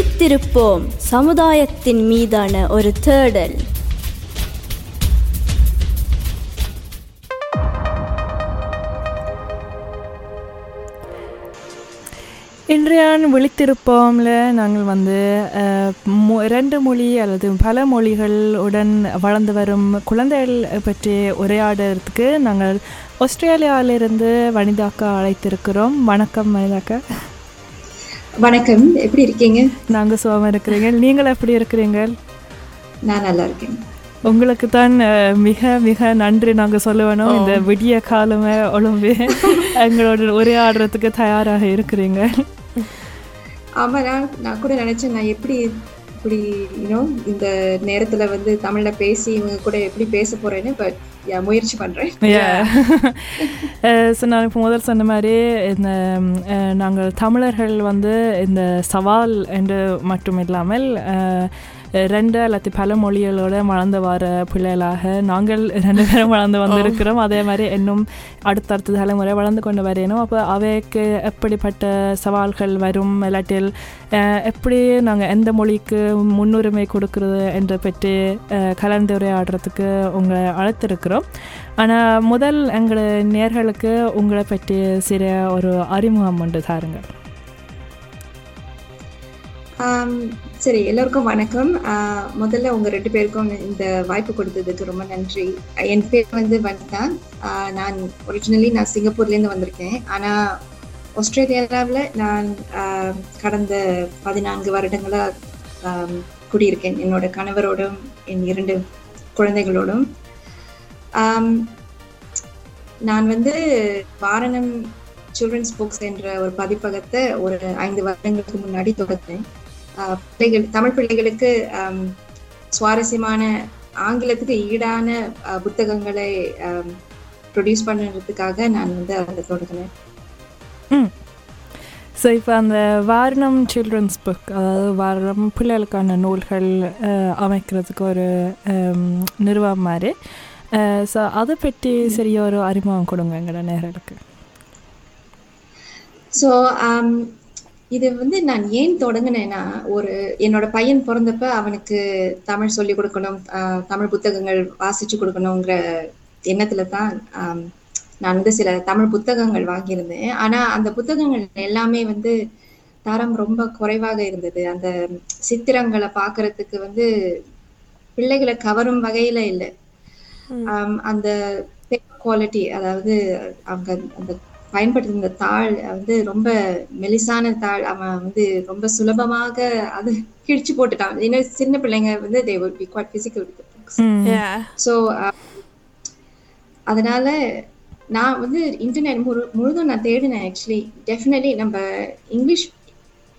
பிடித்திருப்போம். சமுதாயத்தின் மீதான ஒரு தேடல். இன்றையான் விழித்திருப்போம்ல நாங்கள் வந்து அஹ், இரண்டு மொழி அல்லது பல மொழிகள் உடன் வளர்ந்து வரும் குழந்தைகள் பற்றி உரையாடுறதுக்கு நாங்கள் ஆஸ்திரேலியாவிலிருந்து வனிதாக்கா அழைத்திருக்கிறோம். வணக்கம் வனிதாக்கா. வணக்கம். எப்படி இருக்கீங்க? நாங்கள் சுகமாக இருக்கிறீங்க. நீங்கள் எப்படி இருக்கிறீங்க? நான் நல்லா இருக்கேன். உங்களுக்கு தான் மிக மிக நன்றி நாங்கள் சொல்ல வேணும் இந்த விடிய காலமே ஒழுங்கு எங்களோட உரையாடுறதுக்கு தயாராக இருக்கிறீங்க. ஆமா நான் நான் கூட நினைச்சேன் நான் எப்படி இப்படி யூனோ இந்த நேரத்துல வந்து தமிழ்ல பேசி இவங்க கூட எப்படி பேச போறேன்னு பட் முயற்சி பண்றேன். ஸோ நான் இப்போ முதல் சொன்ன மாதிரி இந்த அஹ், நாங்கள் தமிழர்கள் வந்து இந்த சவால் என்று மட்டும் இல்லாமல் அஹ், ரெண்டு அல்லது பல மொழிகளோட வளர்ந்து வர பிள்ளைகளாக நாங்கள் ரெண்டு பேரும் வளர்ந்து வந்திருக்கிறோம். அதே மாதிரி இன்னும் அடுத்தடுத்த தலைமுறை வளர்ந்து கொண்டு வரையணும். அப்போ அவைக்கு எப்படிப்பட்ட சவால்கள் வரும்? இல்லாட்டில் எப்படி நாங்கள் எந்த மொழிக்கு முன்னுரிமை கொடுக்கறது என்று பற்றி கலந்துரையாடுறதுக்கு உங்களை அழைத்திருக்கிறோம். ஆனால் முதல் எங்களோட நேர்களுக்கு உங்களை பற்றி சிறிய ஒரு அறிமுகம் ஒன்று தாருங்கள் சரி எல்லோருக்கும் வணக்கம். முதல்ல உங்க ரெண்டு பேருக்கும் இந்த வாய்ப்பு கொடுத்ததுக்கு ரொம்ப நன்றி. என் பேர் வந்து வனிதா. நான் ஒரிஜினலி நான் சிங்கப்பூர்லேருந்து வந்திருக்கேன். ஆனால் ஆஸ்திரேலியாவில் நான் கடந்த பதினான்கு வருடங்களாக குடியிருக்கேன். என்னோட கணவரோடும் என் இரண்டு குழந்தைகளோடும். நான் வந்து வாரணம் சில்ட்ரன்ஸ் புக்ஸ் என்ற ஒரு பதிப்பகத்தை ஒரு ஐந்து வருடங்களுக்கு முன்னாடி தொடங்கினேன் பிள்ளைகள் தமிழ் பிள்ளைகளுக்கு சுவாரஸ்யமான ஆங்கிலத்துக்கு ஈடான புத்தகங்களை ப்ரொடியூஸ் பண்ணுறதுக்காக நான் வந்து அதை தொடங்கினேன். ஸோ இப்போ அந்த வாரணம் சில்ட்ரன்ஸ் புக் அதாவது வாரணம் பிள்ளைகளுக்கான நூல்கள் அமைக்கிறதுக்கு ஒரு நிறுவனம் மாதிரி. ஸோ அதை பற்றி சரிய ஒரு அறிமுகம் கொடுங்க எங்களோட நேர்களுக்கு ஸோ இது வந்து நான் ஏன் தொடங்கினேன்னா ஒரு என்னோட பையன் பிறந்தப்ப அவனுக்கு தமிழ் சொல்லி கொடுக்கணும் தமிழ் புத்தகங்கள் வாசிச்சு கொடுக்கணுங்கிற எண்ணத்துல தான் நான் வந்து சில தமிழ் புத்தகங்கள் வாங்கியிருந்தேன். ஆனா அந்த புத்தகங்கள் எல்லாமே வந்து தரம் ரொம்ப குறைவாக இருந்தது. அந்த சித்திரங்களை பார்க்கறதுக்கு வந்து பிள்ளைகளை கவரும் வகையில இல்லை. அந்த குவாலிட்டி அதாவது அவங்க அந்த பயன்படுத்தின தாள் வந்து ரொம்ப மெலிசான தாள். அவன் வந்து ரொம்ப சுலபமாக அது கிழிச்சு போட்டுட்டான். ஏன்னா சின்ன பிள்ளைங்க வந்து they would be quite physical with the books. Yeah. So அதனால நான் வந்து இன்டர்நெட் முழு முழுதும் நான் தேடினேன் ஆக்சுவலி டெஃபினெட்லி நம்ம இங்கிலீஷ்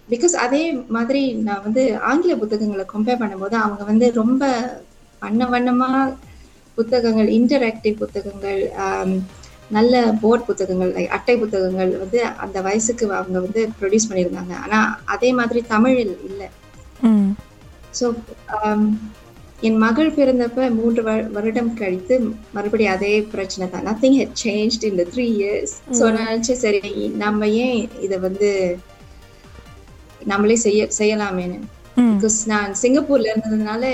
பிகாஸ் அதே மாதிரி நான் வந்து ஆங்கில புத்தகங்களை கம்பேர் பண்ணும்போது அவங்க வந்து ரொம்ப வண்ண வண்ணமா புத்தகங்கள் இன்டராக்டிவ் புத்தகங்கள் நல்ல போர்ட் புத்தகங்கள் அட்டை புத்தகங்கள் வந்து அந்த வயசுக்கு அவங்க வந்து ப்ரொடியூஸ் பண்ணியிருந்தாங்க. ஆனா அதே மாதிரி தமிழில் இல்லை. ம். ஸோ என் மகள் பிறந்தப்ப மூன்று வரு- வருடம் கழித்து மறுபடியும் அதே பிரச்சனை தான். நத்திங் ஹெட் சேஞ்ச் இந்த த்ரீ இயர்ஸ் ஸோ நான் நினைச்சேன் சரி நம்ம ஏன் இதை வந்து நம்மளே செய்ய செய்யலாமேன்னு பிகாஸ் நான் சிங்கப்பூர்ல இருந்ததுனால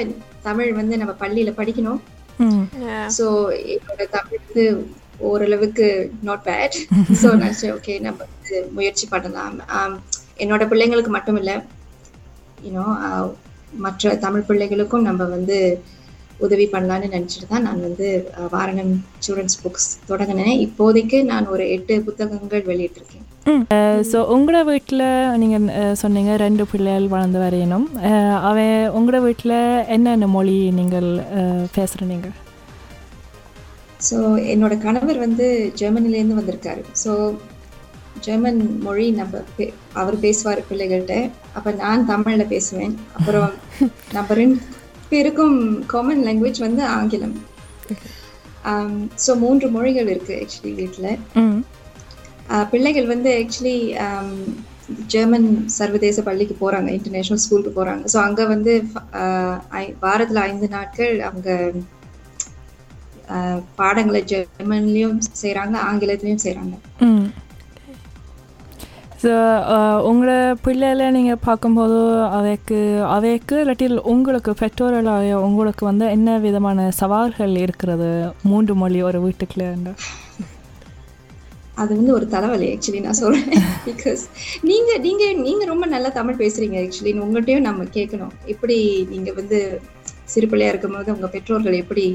தமிழ் வந்து நம்ம பள்ளியில படிக்கணும். ஸோ என்னோட தமிழ் வந்து ஓரளவுக்கு நாட் பேட் ஸோ நினச்சேன் ஓகே நம்ம வந்து முயற்சி பண்ணலாம். ஆம், என்னோட பிள்ளைங்களுக்கு மட்டும் இல்லை. யூனோ மற்ற தமிழ் பிள்ளைகளுக்கும் நம்ம வந்து உதவி பண்ணலான்னு நினச்சிட்டு தான் நான் வந்து அஹ், வாரணம் சில்ட்ரன்ஸ் புக்ஸ் தொடங்கினேன். இப்போதைக்கு நான் ஒரு எட்டு புத்தகங்கள் வெளியிட்டிருக்கேன். ஸோ உங்களோட வீட்டில் நீங்கள் சொன்னீங்க ரெண்டு பிள்ளைகள் வளர்ந்து வரையணும். அவன் உங்களோட வீட்டில் என்னென்ன மொழி நீங்கள் பேசுகிற நீங்கள் ஸோ என்னோட கணவர் வந்து ஜெர்மனிலேருந்து வந்திருக்காரு. ஸோ ஜெர்மன் மொழி நம்ம பே- அவர் பேசுவார் பிள்ளைகள்கிட்ட அப்போ நான் தமிழில் பேசுவேன். அப்புறம் நம்ம ரெண்டு பேருக்கும் காமன் லாங்குவேஜ் வந்து ஆங்கிலம். ஸோ மூன்று மொழிகள் இருக்கு ஆக்சுவலி வீட்டில் பிள்ளைகள் வந்து ஆக்சுவலி ஜெர்மன் சர்வதேச பள்ளிக்கு போறாங்க. இன்டர்நேஷனல் ஸ்கூலுக்கு போறாங்க. ஸோ அங்க வந்து வாரத்துல ஐந்து நாட்கள் அவங்க பாடங்களை ஜெர்மன்லயும் செய்றாங்க ஆங்கிலத்திலயும் செய்றாங்க. ம். ஸோ உங்களோட பிள்ளைகளை நீங்கள் பார்க்கும்போது அவைக்கு அவைக்கு இல்லாட்டி உங்களுக்கு பெற்றோர்களாக உங்களுக்கு வந்து என்ன விதமான சவால்கள் இருக்கிறது? மூன்று மொழி ஒரு வீட்டுக்குள்ள அது வந்து ஒரு தலைவலி ஆக்சுவலி நான் சொல்றேன். பிகாஸ் நீங்க நீங்க நீங்க ரொம்ப நல்லா தமிழ் பேசுறீங்க ஆக்சுவலி உங்கள்கிட்டயும் நம்ம கேட்கணும். எப்படி நீங்க வந்து சிறு பிள்ளையா இருக்கும்போது உங்க பெற்றோர்கள் எப்படி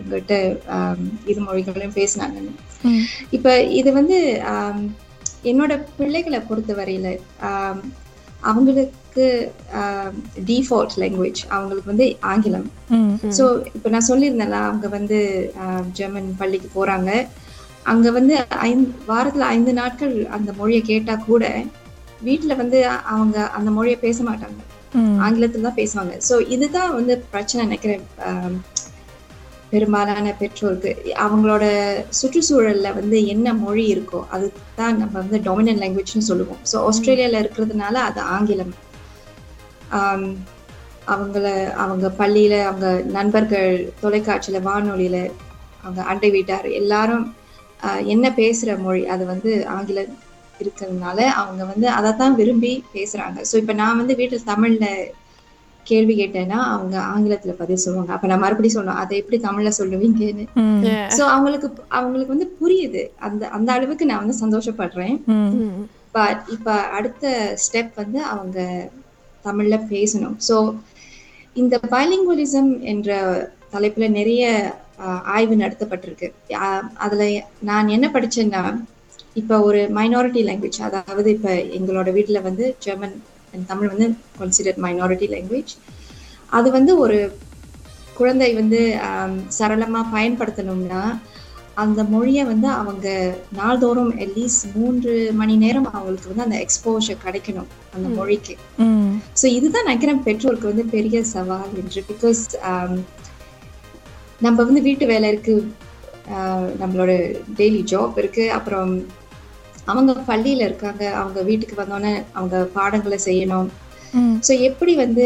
உங்கள்கிட்ட ஆம், இரு மொழிகளையும் பேசினாங்கன்னு இப்ப இது வந்து என்னோட பிள்ளைகளை பொறுத்த வரையில அவங்களுக்கு டிஃபால்ட் லாங்குவேஜ் அவங்களுக்கு வந்து ஆங்கிலம். ஸோ இப்போ நான் சொல்லியிருந்தேன்ல அவங்க வந்து ஆஹ், ஜெர்மன் பள்ளிக்கு போறாங்க. அங்க வந்து ஐந்து வாரத்துல ஐந்து நாட்கள் அந்த மொழியை கேட்டா கூட வீட்ல வந்து அவங்க அந்த மொழியை பேச மாட்டாங்க. ஆங்கிலத்துல தான் பேசுவாங்க. ஸோ இதுதான் வந்து பிரச்சனை நினைக்கிறேன். பெரும்பாலான பெற்றோருக்கு அவங்களோட சுற்றுச்சூழல்ல வந்து என்ன மொழி இருக்கோ அதுதான் நம்ம வந்து டொமினன்ட் லாங்குவேஜ்னு சொல்லுவோம். ஸோ ஆஸ்திரேலியால இருக்கிறதுனால அது ஆங்கிலம். அவங்கள அவங்க பள்ளியில அவங்க நண்பர்கள் தொலைக்காட்சியில வானொலியில அவங்க அண்டை வீட்டார் எல்லாரும் என்ன பேசுற மொழி அது வந்து ஆங்கிலம் இருக்கிறதுனால அவங்க வந்து அதை தான் விரும்பி பேசுறாங்க. ஸோ இப்போ நான் வந்து வீட்டில் தமிழ்ல கேள்வி கேட்டேன்னா அவங்க ஆங்கிலத்துல பதில் சொல்லுவாங்க. அப்ப நான் மறுபடியும் சொல்லணும் அதை எப்படி தமிழ்ல சொல்லுவீங்கன்னு. சோ அவங்களுக்கு அவங்களுக்கு வந்து புரியுது. அந்த அந்த அளவுக்கு நான் வந்து சந்தோஷப்படுறேன். பட் இப்ப அடுத்த ஸ்டெப் வந்து அவங்க தமிழ்ல பேசணும். ஸோ இந்த பைலிங்குவலிசம் என்ற தலைப்புல நிறைய ஆய்வு நடத்தப்பட்டிருக்கு. அதுல நான் என்ன படிச்சேன்னா இப்ப ஒரு மைனாரிட்டி லாங்குவேஜ் அதாவது இப்ப எங்களோட வீட்ல வந்து ஜெர்மன் and தமிழ் வந்து கன்சிடர்ட் மைனாரிட்டி லாங்குவேஜ் அது வந்து ஒரு குழந்தை வந்து ஆம், சரளமா பயன்படுத்தணும்னா அந்த மொழியை வந்து அவங்க நாள்தோறும் அட்லீஸ்ட் மூன்று மணி நேரம் அவங்களுக்கு வந்து அந்த எக்ஸ்போஷர் கிடைக்கணும் அந்த மொழிக்கு. ஸோ இதுதான் நினைக்கிறேன் பெற்றோருக்கு வந்து பெரிய சவால் என்று. பிகாஸ் நம்ம வந்து வீட்டு வேலை இருக்கு ஆஹ் நம்மளோட டெய்லி ஜாப் இருக்கு அப்புறம் அவங்க பள்ளியில இருக்காங்க. அவங்க வீட்டுக்கு வந்தோடனே அவங்க பாடங்களை செய்யணும். ஸோ எப்படி வந்து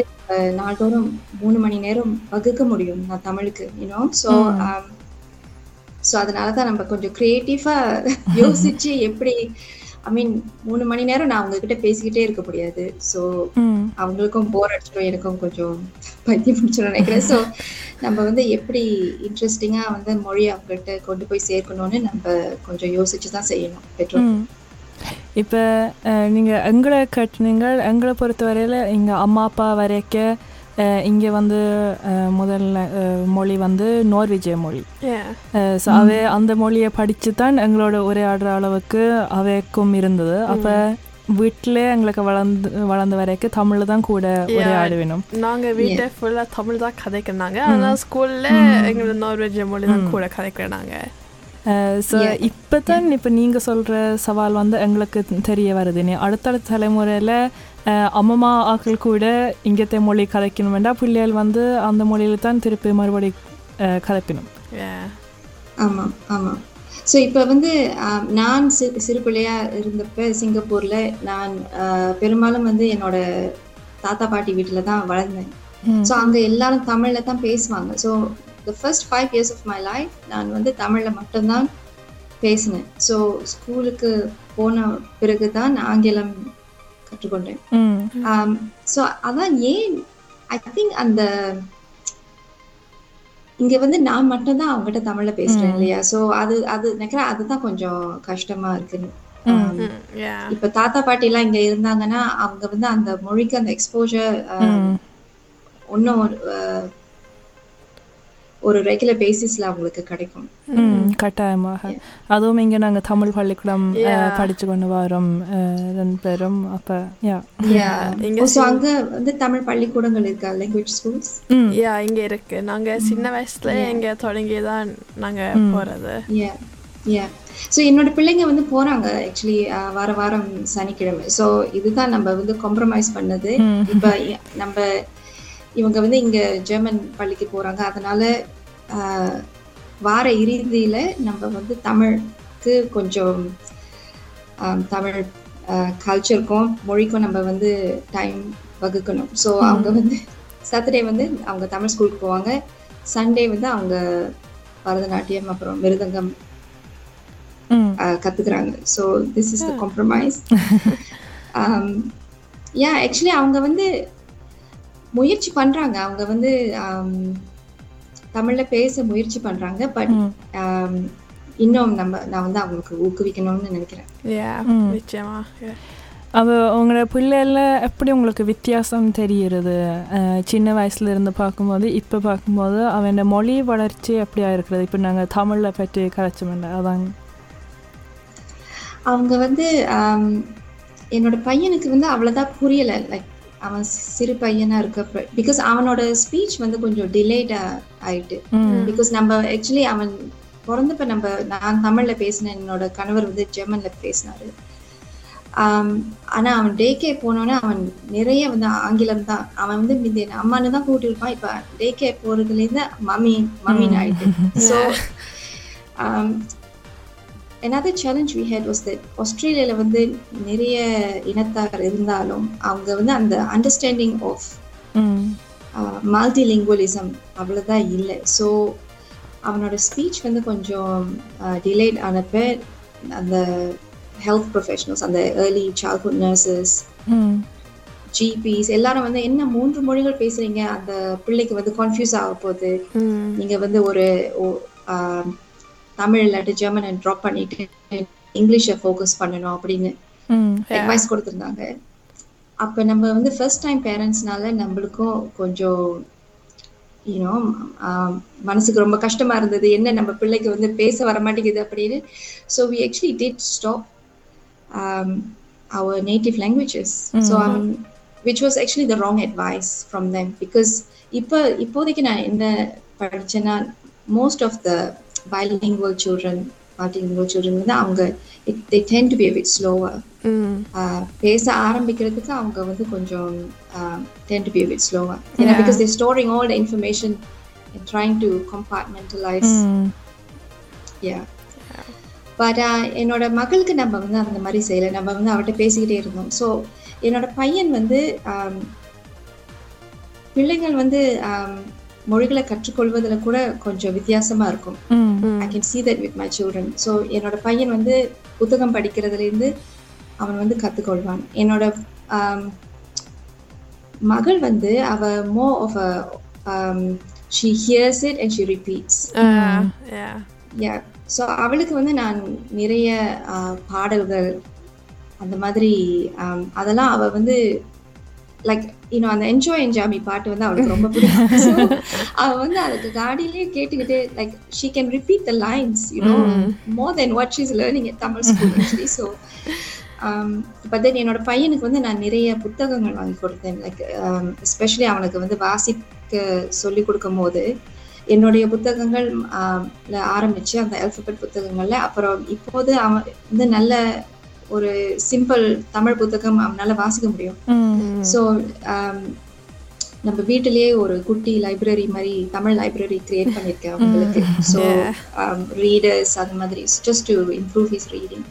நாள்தோறும் மூணு மணி நேரம் வகுக்க முடியும்? நான் தமிழுக்கு யூனோ ஸோ ஸோ அதனால தான் நம்ம கொஞ்சம் க்ரியேட்டிவா யோசிச்சு எப்படி ஐ மீன் மூணு மணி நேரம் நான் அவங்க கிட்ட பேசிக்கிட்டே இருக்க முடியாது. ஸோ அவங்களுக்கும் போர் அடிச்சிடும் எனக்கும் கொஞ்சம் பைத்தியம் பிடிச்சிடும் நினைக்கிறேன். ஸோ நம்ம வந்து எப்படி இன்ட்ரெஸ்டிங்கா வந்து மொழி அவங்ககிட்ட கொண்டு போய் சேர்க்கணும்னு நம்ம கொஞ்சம் யோசிச்சு தான் செய்யணும் பெற்றோர். இப்போ நீங்கள் எங்களை கட்டுனீங்க எங்களை பொறுத்தவரையில் இங்கே அம்மா அப்பா வரைக்க இங்கே வந்து முதல்ல மொழி வந்து நார்வேஜிய மொழி. ஸோ அவை அந்த மொழியை படித்து தான் எங்களோட உரையாடுற அளவுக்கு அவைக்கும் இருந்தது. அப்போ வீட்டிலே எங்களுக்கு வளர்ந்து வளர்ந்த வரைக்கும் தமிழ் தான் கூட உரையாடுவேணும். நாங்க வீட்டை ஃபுல்லா தமிழ் தான் கதைக்கிறாங்க ஆனா ஸ்கூல்ல எங்களோட நார்வேஜிய மொழி தான் கூட கதைக்கிறாங்க ஸோ இப்போ தான் இப்போ நீங்கள் சொல்கிற சவால் வந்து எங்களுக்கு தெரிய வருது. நீ அடுத்தடுத்த தலைமுறையில் அம்மம்மா ஆக்கள் கூட இங்கത്തെ மொழி கதைக்கணும் வேண்டாம் பிள்ளைகள் வந்து அந்த மொழியில் தான் திருப்பி மறுபடி Yeah. ஆமா ஆமா. ஸோ இப்போ வந்து ஆஹ், நான் சி- சிறு பிள்ளையா இருந்தப்ப சிங்கப்பூர்ல நான் பெரும்பாலும் வந்து என்னோட தாத்தா பாட்டி வீட்டில தான் வளர்ந்தேன் ஸோ அங்க எல்லாரும் தமிழ்ல தான் பேசுவாங்க. So the first five years of my life நான் வந்து தமிழ்ல மட்டும்தான் பேசினேன். ஸோ ஸ்கூலுக்கு போன பிறகு தான் ஆங்கிலம் கற்றுக்கொண்டேன். ஸோ அதான் ஏன் ஐ திங்க் அந்த இங்க வந்து நான் மட்டும்தான் அவங்ககிட்ட தமிழ்ல பேசுறேன் இல்லையா? சோ அது அது நினைக்கிறேன் அதுதான் கொஞ்சம் கஷ்டமா இருக்குன்னு. yeah. இப்ப தாத்தா பாட்டி எல்லாம் இங்க இருந்தாங்கன்னா அவங்க வந்து அந்த மொழிக்கு அந்த எக்ஸ்போஜர் ஒன்னும் ஒரு ரெகுலர் பேசிஸ்ல அவங்களுக்கு கிடைக்கும். கட்டாயமாக. அதுவும் இங்கே நாங்கள் தமிழ் பள்ளிக்கூடம். படிச்சு கொண்டு வரோம் அஹ், ரெண்டு பேரும். அப்போ யா. இங்க ஸோ அங்க வந்து தமிழ் பள்ளிக்கூடங்கள் இருக்கா? லாங்குவேஜ் ஸ்கூல்ஸ் யா இங்க இருக்கு. நாங்க சின்ன வயசுல இங்க தொடங்கி தான் நாங்க போறது. யா யா ஸோ என்னோட பிள்ளைங்க வந்து போறாங்க ஆக்சுவலி வார வாரம் சனிக்கிழமை. ஸோ இதுதான் நம்ம வந்து காம்ப்ரமைஸ் பண்ணது. ம். இப்போ நம்ம இவங்க வந்து இங்க ஜெர்மன் பள்ளிக்கு போறாங்க. அதனால வார இறுதியில நம்ம வந்து தமிழுக்கு கொஞ்சம் தமிழ் கல்ச்சருக்கும் மொழிக்கும் நம்ம வந்து டைம் வகுக்கணும். ஸோ அவங்க வந்து சாட்டர்டே வந்து அவங்க தமிழ் ஸ்கூலுக்கு போவாங்க. சண்டே வந்து அவங்க பரதநாட்டியம் அப்புறம் மிருதங்கம் கத்துக்கிறாங்க. So this is the compromise yeah actually அவங்க வந்து முயற்சி பண்றாங்க. அவங்க வந்து um, தமிழ்ல பேச முயற்சி பண்றாங்க பட் ம். இன்னும் நம்ம நான் வந்து அவங்களுக்கு ஊக்குவிக்கணும்னு நினைக்கிறேன். Yeah. நிச்சயமா. அவ உங்களோட பிள்ளைல எப்படி உங்களுக்கு வித்தியாசம் தெரிகிறது? அஹ், சின்ன வயசுல இருந்து பார்க்கும்போது இப்போ பார்க்கும்போது அவன் மொழி வளர்ச்சி எப்படியா இருக்கிறது? இப்போ நாங்கள் தமிழில் பற்றி கரைச்சோம்ல அதான். அவங்க வந்து um, என்னோட பையனுக்கு வந்து அவ்வளோதான் புரியல லைக் அவன் சிறு பையனா இருக்க பிகாஸ் அவனோட ஸ்பீச் வந்து கொஞ்சம் டிலேட் ஆயிட்டு. பிகாஸ் நம்ம ஆக்சுவலி அவன் பிறந்தப்ப நம்ம நான் தமிழ்ல பேசினேன் என்னோட கணவர் வந்து ஜெர்மன்ல பேசினாரு. ஆனா அவன் டே கே போனோன்னே அவன் நிறைய வந்து ஆங்கிலம் தான். அவன் வந்து முந்தி அம்மானு தான் கூட்டி இருப்பான் இப்ப டே கே போறதுலேருந்து மம்மி மம்மின்னு ஆயிட்டு. So another challenge we had was that ஆஸ்திரேலியால வந்து நிறைய இனத்தார் இருந்தாலும் அவங்க வந்து அந்த அண்டர்ஸ்டாண்டிங் ஆஃப் ம். மல்டிலிங்குவலிசம் அவ்வளோதான் இல்லை. ஸோ அவனோட ஸ்பீச் வந்து கொஞ்சம் டிலேட் ஆனப்ப அந்த ஹெல்த் ப்ரொஃபஷனல்ஸ் அந்த ஏர்லி சைல்ட்ஹுட் நர்சஸ் ஜிபிஸ் எல்லாரும் வந்து என்ன மூன்று மொழிகள் பேசுறீங்க? அந்த பிள்ளைக்கு வந்து கன்ஃபியூஸ் ஆக போகுது. நீங்க வந்து ஒரு தமிழ் இல்லாட்டி ஜெர்மனை ட்ராப் பண்ணிட்டு இங்கிலீஷை ஃபோக்கஸ் பண்ணணும் அப்படின்னு அட்வைஸ் கொடுத்துருந்தாங்க. அப்ப நம்ம வந்து ஃபர்ஸ்ட் டைம் பேரண்ட்ஸ்னால நம்மளுக்கும் கொஞ்சம் யூனோ மனசுக்கு ரொம்ப கஷ்டமா இருந்தது. என்ன நம்ம பிள்ளைக்கு வந்து பேச வர மாட்டேங்குது அப்படின்னு. So we actually did stop native languages. So um, which was actually the wrong advice from them. Because இப்போ இப்போதைக்கு நான் என்ன படிச்சேன்னா most of the bilingual children multilingual children வந்து அவங்க it, they tend to be a bit slower Mm. ஆஹ் பேச ஆரம்பிக்கிறதுக்கு அவங்க வந்து கொஞ்சம் tend to be a bit slower you know because they're storing all the information and trying to compartmentalize ம் yeah but என்னோட மகளுக்கு நம்ம வந்து அந்த மாதிரி செய்யலை நம்ம வந்து அவட்ட பேசிக்கிட்டே இருந்தோம் ஸோ என்னோட பையன் வந்து ஆம், பிள்ளைகள் வந்து ஆம், மொழிகளை கற்றுக்கொள்வதில் கூட கொஞ்சம் வித்தியாசமா இருக்கும். ம். I can see that with my children. So என்னோட பையன் வந்து புத்தகம் படிக்கிறதுலேருந்து அவன் வந்து கற்றுக்கொள்வான் என்னோட மகள் வந்து அவ more of a she hears it and she repeats so அவளுக்கு வந்து நான் நிறைய ஆஹ், பாடல்கள் அந்த மாதிரி அதெல்லாம் அவ வந்து லைக் இன்னும் அந்த என்ஜாய் என்ஜாமி பாட்டு வந்து அவளுக்கு ரொம்ப பிடிக்கும். அவ வந்து அதுக்கு காடியிலே கேட்டுக்கிட்டு like she can repeat the lines you know more than what she's learning Tamil school actually so but then என்னோட பையனுக்கு வந்து நான் நிறைய புத்தகங்கள் வாங்கி கொடுத்தேன். லைக் எஸ்பெஷலி அவனுக்கு வந்து வாசிக்க சொல்லி கொடுக்கும் போது என்னுடைய புத்தகங்கள் ல ஆரம்பிச்சு அந்த அல்பபெட் புத்தகங்கள்ல அப்புறம் இப்போது அவன் வந்து நல்ல ஒரு சிம்பிள் தமிழ் புத்தகம் அவனால வாசிக்க முடியும். ஸோ நம்ம வீட்டிலேயே ஒரு குட்டி லைப்ரரி மாதிரி தமிழ் லைப்ரரி கிரியேட் பண்ணியிருக்கேன் அவங்களுக்கு. ஸோ ரீடர்ஸ் அந்த மாதிரி just to improve his reading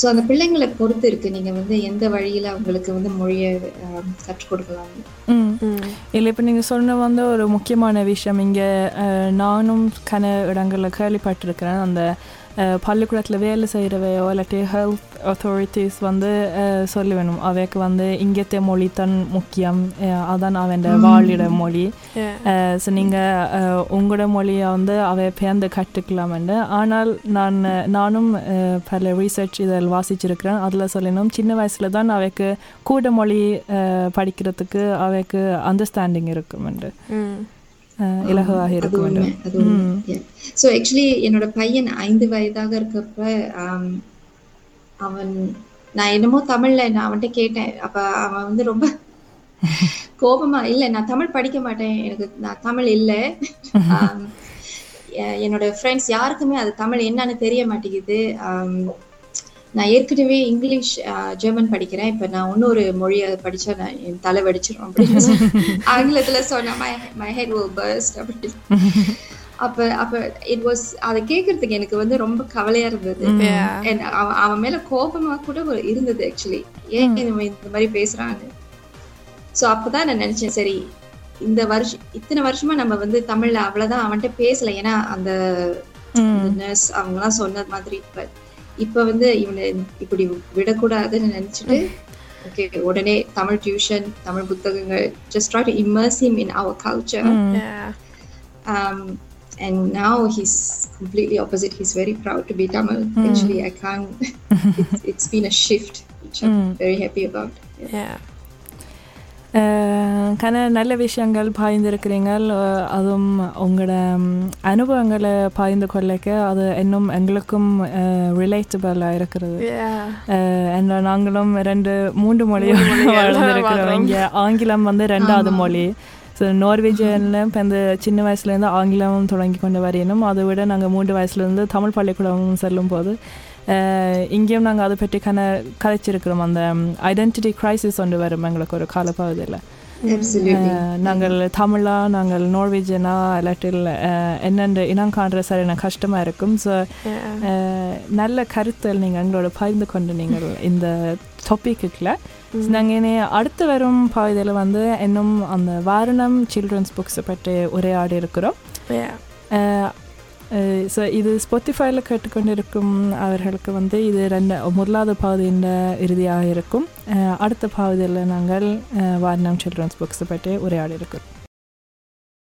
so அந்த பிள்ளைங்களை பொறுத்து இருக்கு. நீங்க வந்து எந்த வழியில அவங்களுக்கு வந்து மொழியை ஆம், கற்றுக் கொடுக்கலாம்? ம். இல்லை இப்போ நீங்கள் சொன்ன வந்து ஒரு முக்கியமான விஷயம். இங்கே நானும் கன இடங்களில் கேள்விப்பட்டிருக்கிறேன். அந்த பள்ளிக்கூடத்தில் வேலை செய்கிறவையோ இல்லாட்டி ஹெல்த் அத்தாரிட்டிஸ் வந்து சொல்லி வேணும் அவைக்கு வந்து இங்கത്തെ மொழி தான் முக்கியம் அதான் அவன் வாழிட மொழி. ஸோ நீங்கள் உங்களோட மொழியை வந்து அவை பேர்ந்து கற்றுக்கலாமெண்டு ஆனால் நான் நானும் பல ரிசர்ச் இதில் வாசிச்சிருக்கிறேன் அதில் சொல்லணும் சின்ன வயசில் தான் அவைக்கு கூட மொழி படிக்கிறதுக்கு அவைக்கு அண்டர்ஸ்டாண்டிங் இருக்குமெண்டு Mm. இலகுவாக அது உண்மை ஸோ ஆக்சுவலி என்னோட பையன் ஐந்து வயதாக இருக்கப்ப அவன் நான் என்னமோ தமிழ்ல நான் அவன்கிட்ட கேட்டேன். அப்ப அவன் வந்து ரொம்ப கோபமா இல்ல நான் தமிழ் படிக்க மாட்டேன். எனக்கு நான் தமிழ் இல்ல. என்னோட ஃப்ரெண்ட்ஸ் யாருக்குமே அது தமிழ் என்னன்னு தெரிய மாட்டேங்குது. நான் ஏற்கனவே இங்கிலீஷ் ஜெர்மன் படிக்கிறேன். இப்ப நான் இன்னொரு மொழியை படிச்சா நான் என் தலை வெடிச்சிடும் அப்படின்னு ஆங்கிலத்துல சொன்னா my my head will burst அப்படின்னு. அப்ப அப்ப இட் வாஸ் அதை கேட்கறதுக்கு எனக்கு வந்து ரொம்ப கவலையா இருந்தது. அவன் மேல கோபமா கூட இருந்தது ஆக்சுவலி ஏன் இந்த மாதிரி பேசுறான்னு. சோ அப்பதான் நான் நினைச்சேன் சரி இந்த வருஷம் இத்தனை வருஷமா நம்ம வந்து தமிழ்ல அவ்வளவுதான் அவன்கிட்ட பேசல. ஏன்னா அந்த நர்ஸ் அவங்க எல்லாம் சொன்னது மாதிரி இப்ப இப்ப வந்து இவனை இப்படி விடக்கூடாதுன்னு நினைச்சிட்டு ஓகே உடனே தமிழ் டியூஷன் தமிழ் புத்தகங்கள் just try to immerse him in our culture Yeah. um, and now he's completely opposite. He's very proud to be Tamil. Actually, I can't. it's, it's been a shift, which I'm very happy about. Yeah. Yeah. கன நல்ல விஷயங்கள் பாய்ந்திருக்கிறீங்க அஹ், அதுவும் உங்களோட அனுபவங்களை பாய்ந்து கொள்ளைக்க அது இன்னும் எங்களுக்கும் ரிலேட்டபிளாக இருக்கிறது. என்ன நாங்களும் ரெண்டு மூன்று மொழியும் வளர்ந்துருக்கிறோம். இங்கே ஆங்கிலம் வந்து ரெண்டாவது மொழி. ஸோ நார்வேஜியனில் இப்போ இந்த சின்ன வயசுலேருந்து ஆங்கிலம் தொடங்கி கொண்டு வரையணும் அதை விட நாங்கள் மூன்று வயசுலேருந்து தமிழ் பள்ளிக்கூடம் செல்லும் போது இங்கேயும் நாங்கள் அதை பற்றி கன கதைச்சிருக்கிறோம். அந்த ஐடென்டிட்டி கிரைசிஸ் ஒன்று வரும் எங்களுக்கு ஒரு காலப்பகுதியில். நாங்கள் தமிழா நாங்கள் நார்வேஜியனா இல்லாட்டில் அஹ், என்னென்று இனம் காண்ற சரியான கஷ்டமாக இருக்கும். So Yeah. நல்ல கருத்தல் நீங்கள் எங்களோட பகிர்ந்து கொண்டு நீங்கள் இந்த டாப்பிக்குள்ள நாங்கள் இனி அடுத்து வரும் பகுதியில் வந்து இன்னும் அந்த வாரணம் சில்ட்ரன்ஸ் புக்ஸை பற்றி உரையாடி இருக்கிறோம். ஸோ இது ஸ்பாட்டிஃபைல கேட்டுக்கொண்டிருக்கும் அவர்களுக்கு வந்து இது ரெண்டு முதலாவது பகுதியின் இறுதியாக இருக்கும். அடுத்த பகுதியில் நாங்கள் வாரணம் சில்ட்ரன்ஸ் புக்ஸை பற்றி உரையாடி இருக்கிறோம்